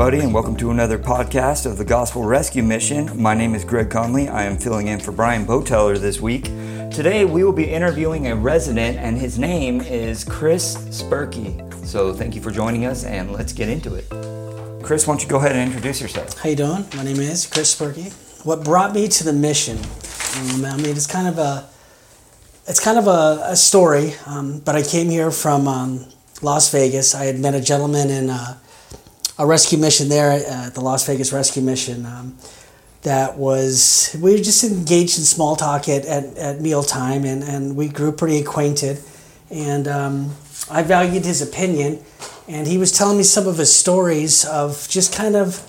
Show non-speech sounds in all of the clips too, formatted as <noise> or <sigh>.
everybody, and welcome to another podcast of the Gospel Rescue Mission. My name is Greg Conley. I am filling in for Brian Boteller this week. Today, we will be interviewing a resident, and his name is Chris Sperke. So, thank you for joining us, and let's get into it. Chris, why don't you go ahead and introduce yourself? How you doing? My name is Chris Sperke. What brought me to the mission? Um, I mean, it's kind of a, it's kind of a, a story. Um, but I came here from um, Las Vegas. I had met a gentleman in uh, a rescue mission there at the Las Vegas Rescue Mission. Um, that was we were just engaged in small talk at, at, at mealtime, and, and we grew pretty acquainted. And um, I valued his opinion and he was telling me some of his stories of just kind of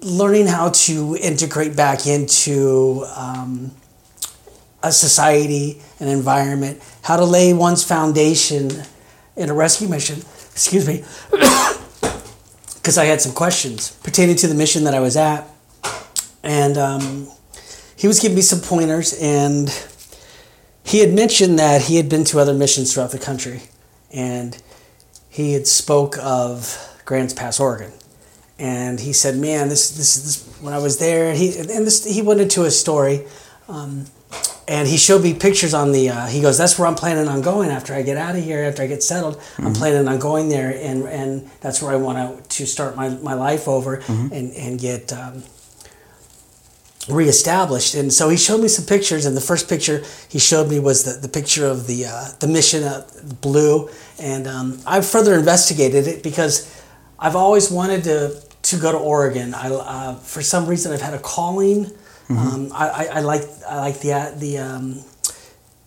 learning how to integrate back into um, a society, an environment, how to lay one's foundation in a rescue mission. <coughs> Excuse me. Because I had some questions pertaining to the mission that I was at. And um, he was giving me some pointers, and he had mentioned that he had been to other missions throughout the country. And he had spoke of Grants Pass, Oregon, and he said, "Man, this this, this when I was there." He and this he went into a story, um, and he showed me pictures on the. Uh, he goes, "That's where I'm planning on going after I get out of here. After I get settled, mm-hmm. I'm planning on going there, and and that's where I want to start my, my life over mm-hmm. and and get." Um, reestablished. And so he showed me some pictures, and the first picture he showed me was the, the picture of the uh, the mission uh, blue. And um, I've further investigated it because I've always wanted to to go to Oregon. I uh, for some reason I've had a calling. Mm-hmm. Um, I, I, I, like I like the uh, the um,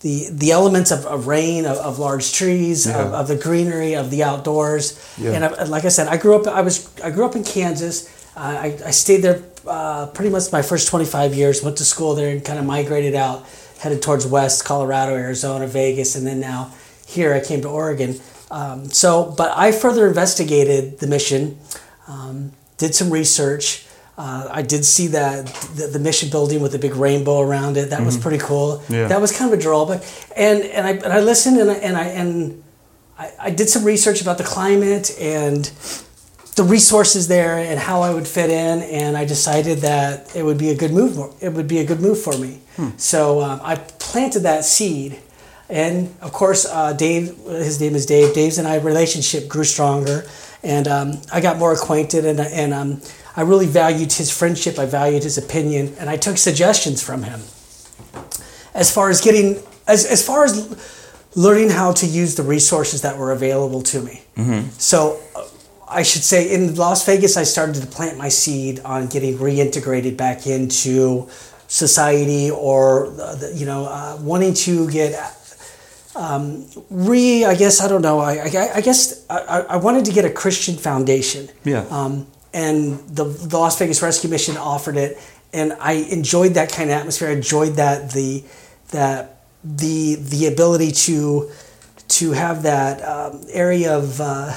the the elements of, of rain, of, of large trees, yeah. of, of, the greenery, of the outdoors. Yeah. And I, like I said, I grew up. I was I grew up in Kansas. I, I stayed there uh, pretty much my first 25 years. Went to school there and kind of migrated out, headed towards West Colorado, Arizona, Vegas, and then now here I came to Oregon. Um, so, but I further investigated the mission, um, did some research. Uh, I did see that the, the, mission building with the big rainbow around it. That mm-hmm. was pretty cool. Yeah. That was kind of a drawback. And and I and I listened and I, and I and I, I did some research about the climate and the resources there and how I would fit in, and I decided that it would be a good move. It would be a good move for me. Hmm. So um, I planted that seed, and of course, uh, Dave, his name is Dave. Dave's and I relationship grew stronger, and um, I got more acquainted, and and um, I really valued his friendship. I valued his opinion, and I took suggestions from him. As far as getting, as as far as learning how to use the resources that were available to me. Mm-hmm. So I should say in Las Vegas, I started to plant my seed on getting reintegrated back into society or, you know, uh, wanting to get um, re, I guess, I don't know, I, I, I guess I, I, wanted to get a Christian foundation. Yeah. Um, and the, the Las Vegas Rescue Mission offered it. And I enjoyed that kind of atmosphere. I enjoyed that, the, that, the, the ability to, to have that um, area of, uh,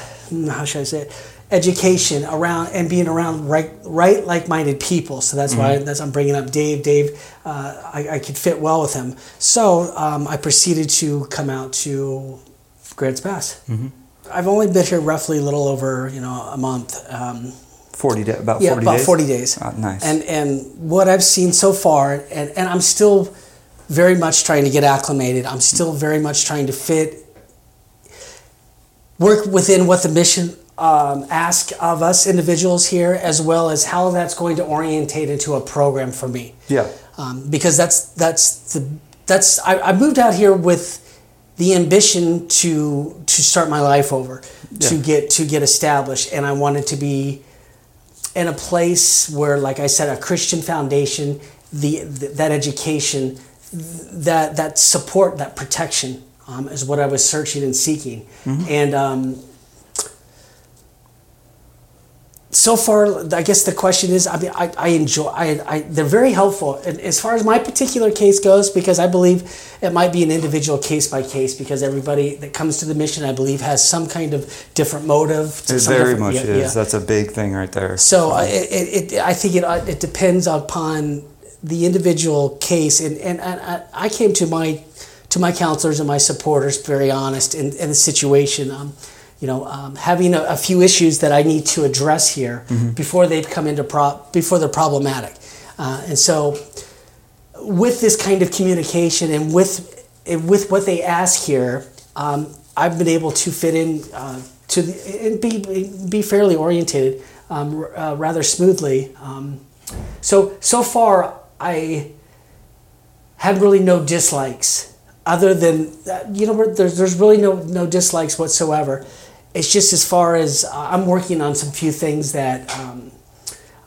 how should I say it? Education around and being around right right like-minded people. So that's mm-hmm. why that's i'm bringing up dave. Dave uh, I, I, could fit well with him. So um, i proceeded to come out to grants pass. Mm-hmm. i've only been here roughly a little over you know a month um, 40 days about 40 yeah, about days? 40 days. Oh, nice. And and what i've seen so far and, and i'm still very much trying to get acclimated. I'm still very much trying to fit work within what the mission um, ask of us individuals here, as well as how that's going to orientate into a program for me. Yeah. Um, because that's that's the that's I, I, moved out here with the ambition to to start my life over, yeah. to get to get established, and I wanted to be in a place where, like I said, a Christian foundation, the, the that education, that that support, that protection um, is what I was searching and seeking. Mm-hmm. And um, so far, I guess the question is, I mean, I, I enjoy, I, I, they're very helpful. And as far as my particular case goes, because I believe it might be an individual case by case, because everybody that comes to the mission, I believe, has some kind of different motive. It very much yeah, is. Yeah. That's a big thing right there. So uh, it, it, I think it, uh, it depends upon the individual case. And, and, and I came to my to my counselors and my supporters very honest in, in the situation. Um, you know, um, having a, a, few issues that I need to address here Mm-hmm. before they've come into pro- before they're problematic, uh, and so with this kind of communication and with with what they ask here, um, I've been able to fit in uh, to the, and be be fairly orientated um, uh, rather smoothly. Um, so so far, I had really no dislikes other than uh, you know there's there's really no no dislikes whatsoever. It's just as far as uh, I'm working on some few things that. Um,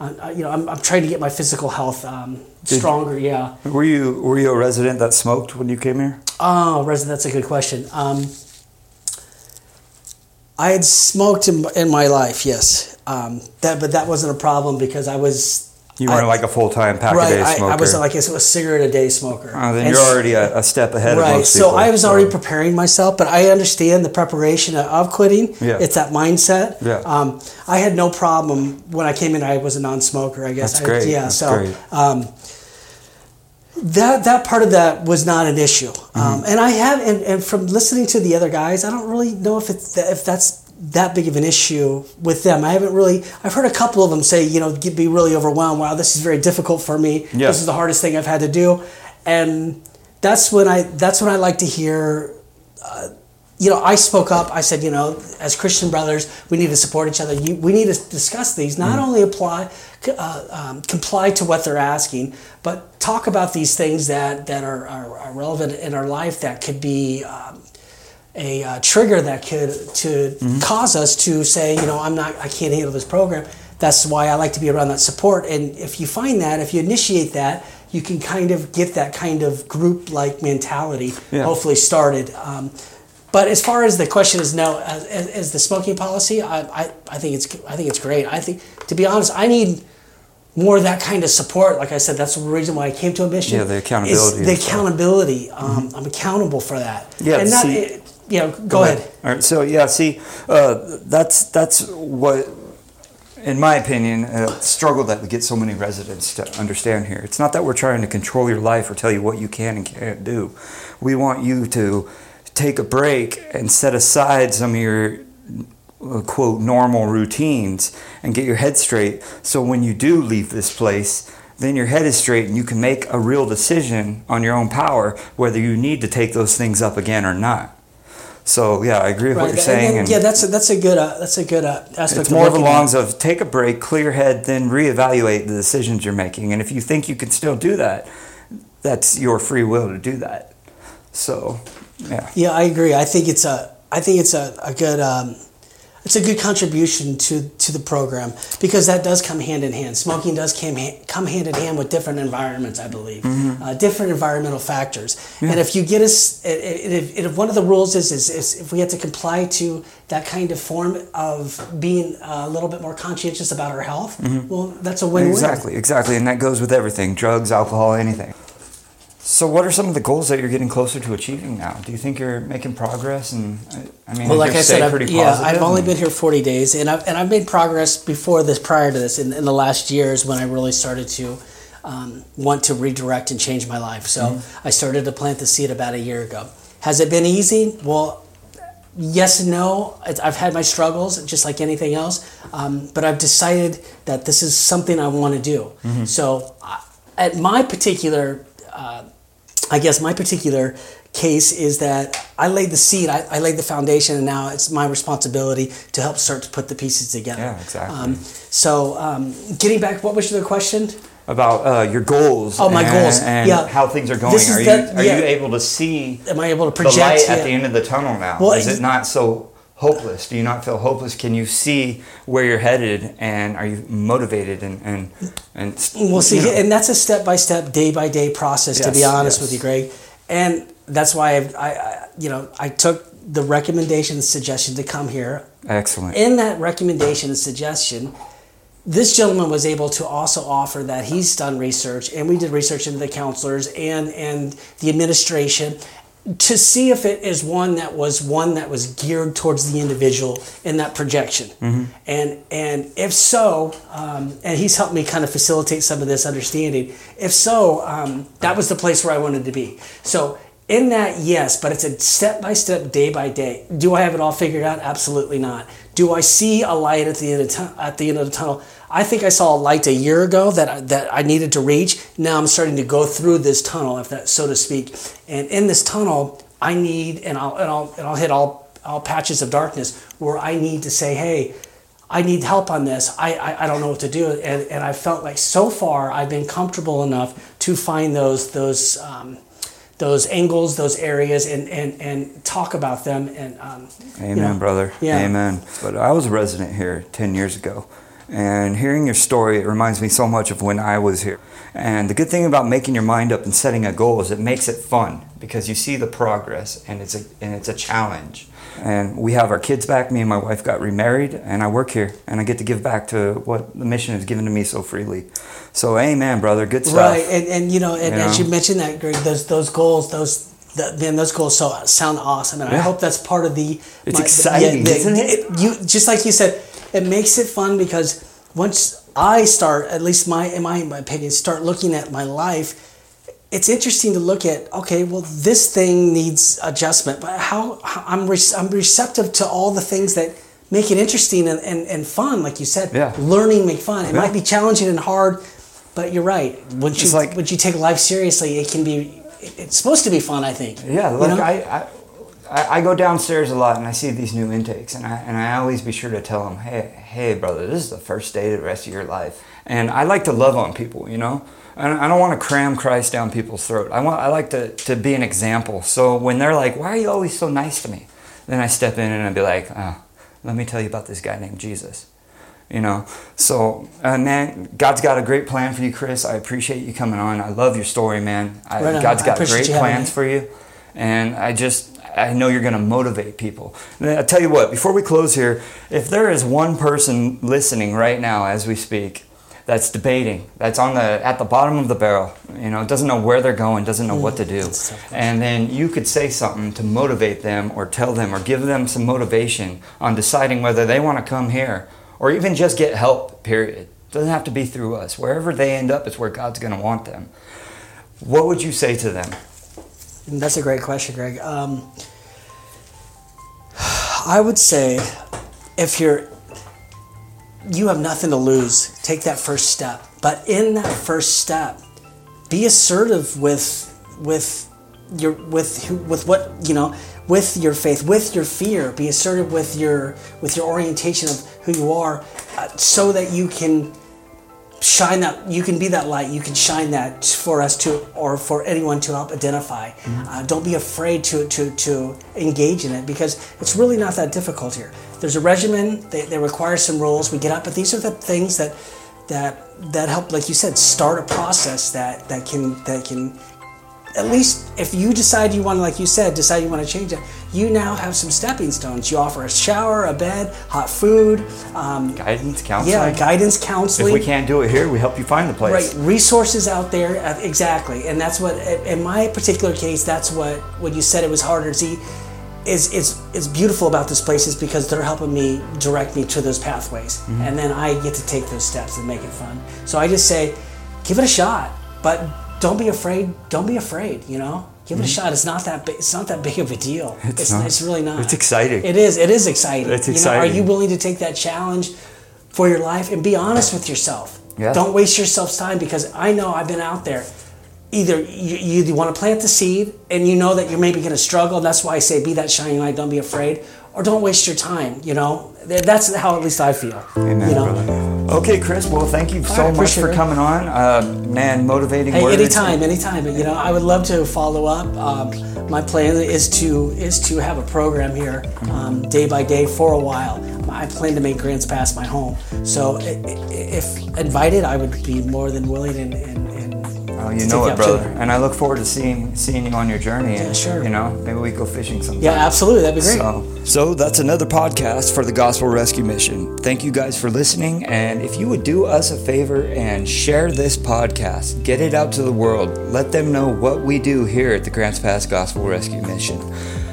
uh, you know, I'm, I'm trying to get my physical health um, stronger. Yeah. Were you were you a resident that smoked when you came here? Oh, resident. That's a good question. Um, I had smoked in, in my life, yes. Um, that, but that wasn't a problem because I was. You weren't I- like a full time pack right. a day I, smoker. I was like a, a cigarette a day smoker. Oh, then And you're already a, a step ahead of right. So people. I was already preparing myself, but I understand the preparation of- quitting. Yeah. It's that mindset. Yeah. Um, I had no problem when I came in. I was a non-smoker. I guess. That's great. I- yeah. That's so. great. Um, that that part of that was not an issue, Mm-hmm. um, and I have and, and from listening to the other guys, I don't really know if it's if that's that big of an issue with them. I haven't really. I've heard a couple of them say, you know, be really overwhelmed. Wow, this is very difficult for me. Yeah. This is the hardest thing I've had to do, and that's when I that's when I like to hear. Uh, you know, I spoke up. I said, you know, as Christian brothers, we need to support each other. You, we need to discuss these. Not only apply, uh, um, comply to what they're asking, but talk about these things that that are, are, are relevant in our life that could be um, a uh, trigger that could to cause us to say, you know, I'm not, I can't handle this program. That's why I like to be around that support. And if you find that, if you initiate that, you can kind of get that kind of group-like mentality, Yeah. hopefully started. Um, but as far as the question is no, as, as, the smoking policy, I, I, I think it's I think it's great. I think to be honest, I need more of that kind of support. Like I said, that's the reason why I came to a mission. Yeah, the accountability The accountability. Um, I'm accountable for that. Yeah, and not, see- it, you know, go, ahead. All right. So yeah, see, uh, that's that's what, in my opinion, a struggle that we get so many residents to understand here. It's not that we're trying to control your life or tell you what you can and can't do. We want you to take a break and set aside some of your uh, quote normal routines and get your head straight. So when you do leave this place. Then your head is straight and you can make a real decision on your own power whether you need to take those things up again or not. So yeah, I agree with what you're and saying. then- and yeah, that's a, that's a good uh, that's a good uh, aspect. it's of more of longs of take a break, clear head, then reevaluate the decisions you're making. And if you think you can still do that, that's your free will to do that. So yeah, Yeah, I agree. I think it's a I think it's a, a good um, it's a good contribution to to the program because that does come hand in hand. Smoking does come ha- come hand in hand with different environments, I believe, Mm-hmm. uh, different environmental factors. And if you get us, if, if one of the rules is, is is if we have to comply to that kind of form of being a little bit more conscientious about our health, well, that's a win-win. Mm-hmm. exactly, exactly, and that goes with everything: drugs, alcohol, anything. So, what are some of the goals that you're getting closer to achieving now? Do you think you're making progress? And I- I mean, Well, like I said, I've, pretty yeah, positive? I've only been here 40 days, and I've, and I've made progress before this, prior to this, in, in the last years when I really started to um, want to redirect and change my life. So Mm-hmm. I started to plant the seed about a year ago. Has it been easy? Well, yes and no. I've had my struggles, just like anything else, um, but I've decided that this is something I want to do. Mm-hmm. So, uh, at my particular uh, I guess my particular case is that I laid the seed, I, I laid the foundation, and now it's my responsibility to help start to put the pieces together. Yeah, exactly. Um, so, um, getting back, what was the question? about uh, your goals. Oh, my and, goals. and Yeah. how things are going. Are, that- you, are yeah. you able to see Am I able to project the light Yeah. at the end of the tunnel now? Well, is it not so hopeless? Do you not feel hopeless? Can you see where you're headed, and are you motivated and and and? We'll see, you know? and that's a step by step, day by day process. to be honest yes. with you, Greg, and that's why I've, I, I, you know, I took the recommendation, and suggestion to come here. Excellent. In that recommendation and suggestion, this gentleman was able to also offer that he's done research, and we did research into the counselors and and the administration to see if it is one that was one that was geared towards the individual in that projection, and and if so, um, and he's helped me kind of facilitate some of this understanding. If so, um, that was the place where I wanted to be. So in that, yes, but it's a step by step, day by day. Do I have it all figured out? Absolutely not. Do I see a light at the end of tu- at the end of the tunnel? I think I saw a light a year ago that I, that I needed to reach. Now I'm starting to go through this tunnel, if that so to speak. And in this tunnel, I need, and I'll and I'll and I'll hit all all patches of darkness where I need to say, hey. I need help on this. I, I, I don't know what to do. And, and I felt like so far I've been comfortable enough to find those, those, um, those angles, those areas, and, and, and talk about them. And um, Amen, you know, brother. Yeah. Amen. But I was a resident here 10 years ago. And hearing your story, it reminds me so much of when I was here. And the good thing about making your mind up and setting a goal is it makes it fun because you see the progress and it's a, and it's a challenge. And we have our kids back. Me and my wife got remarried, and I work here, and I get to give back to what the mission has given to me so freely. So, amen, brother. Good stuff. Right, and, and you know, and You as know? you mentioned that, Greg, those those goals, those that, man, those goals so sound awesome, and I hope that's part of the. It's exciting, isn't it? You just like you said, it makes it fun because once I start, at least my in my, my opinion, start looking at my life. It's interesting to look at. Okay, well, this thing needs adjustment, but how, how I'm re- I'm receptive to all the things that make it interesting and, and, and fun, like you said. Yeah. Learning make fun. It Yeah. might be challenging and hard, but you're right. Once you like- once you take life seriously, it can be. It's supposed to be fun, I think. Yeah, You like know? I, I, I I go downstairs a lot and I see these new intakes, and I and I always be sure to tell them, hey, hey, brother, this is the first day of the rest of your life, and I like to love on people, you know. I don't- I don't want to cram Christ down people's throat. I want I like to, to be an example. So when they're like, "Why are you always so nice to me?" Then I step in and I'd be like, oh, "Let me tell you about this guy named Jesus." You know, so uh, man, God's got a great plan for you, Chris. I appreciate you coming on. I love your story, man. I, Right. God's got great plans for you, and I just I know you're going to motivate people. And I tell you what, before we close here, if there is one person listening right now as we speak that's debating, that's on the at the bottom of the barrel, you know, doesn't know where they're going, doesn't know what to hmm, do, tough question. and then you could say something to motivate them or tell them or give them some motivation on deciding whether they want to come here or even just get help. Period. Doesn't have to be through us. Wherever they end up is where God's going to want them. What would you say to them? That's a great question, Greg. Um, I would say if you're you have nothing to lose, take that first step. But in that first step, be assertive with with your with with what you know with your faith, with your fear. Be assertive with your with your orientation of who you are, uh, so that you can shine that you can be that light you can shine that for us to or for anyone to help identify. Uh, don't be afraid to, to to engage in it because it's really not that difficult here. There's a regimen they, they require some rules we get up but these are the things that that that help like you said start a process that that can that can at least if you decide you want like you said decide you want to change it you now have some stepping stones you offer a shower a bed hot food um, Guidance, counseling. yeah guidance counseling. If we can't do it here, we help you find the place. Right, resources out there, uh, exactly, and that's what. In my particular case, that's what when you said it was harder. To see, is is is beautiful about this place is because they're helping me direct me to those pathways, Mm-hmm. and then I get to take those steps and make it fun. So I just say, give it a shot, but don't be afraid. Don't be afraid. You know, give it a mm-hmm. shot. It's not that big. It's not that big of a deal. <laughs> It's It's not. it's really not. It's exciting. It is. It is exciting. It's You know, are you willing to take that challenge for your life and be honest with yourself? Yeah. Don't waste yourself's time because I know I've been out there. Either you, you want to plant the seed and you know that you're maybe going to struggle. That's why I say be that shining light. Don't be afraid, or don't waste your time. You know, that's how at least I feel. Amen, you know? brother. Okay, Chris. Well, thank you so right, much for it. coming on. Uh, man, motivating Hey, words. anytime, anytime. You know, I would love to follow up. Um, my plan is to is to have a program here, um, day by day for a while. I plan to make Grants Pass my home. So, if invited, I would be more than willing and. and, and Oh, you know it, brother. And I look forward to seeing seeing you on your journey. And, Yeah, sure. You know, maybe we go fishing sometime. Yeah, absolutely. That'd be great. So, so that's another podcast for the Gospel Rescue Mission. Thank you guys for listening. And if you would do us a favor and share this podcast, get it out to the world, let them know what we do here at the Grants Pass Gospel Rescue Mission.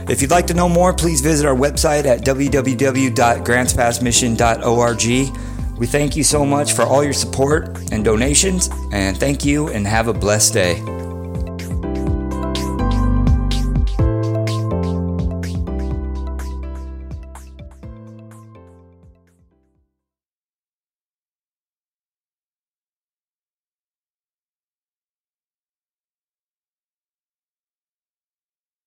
If you'd like to know more, please visit our website at www.grantspassmission.org. We thank you so much for all your support and donations, and thank you and have a blessed day.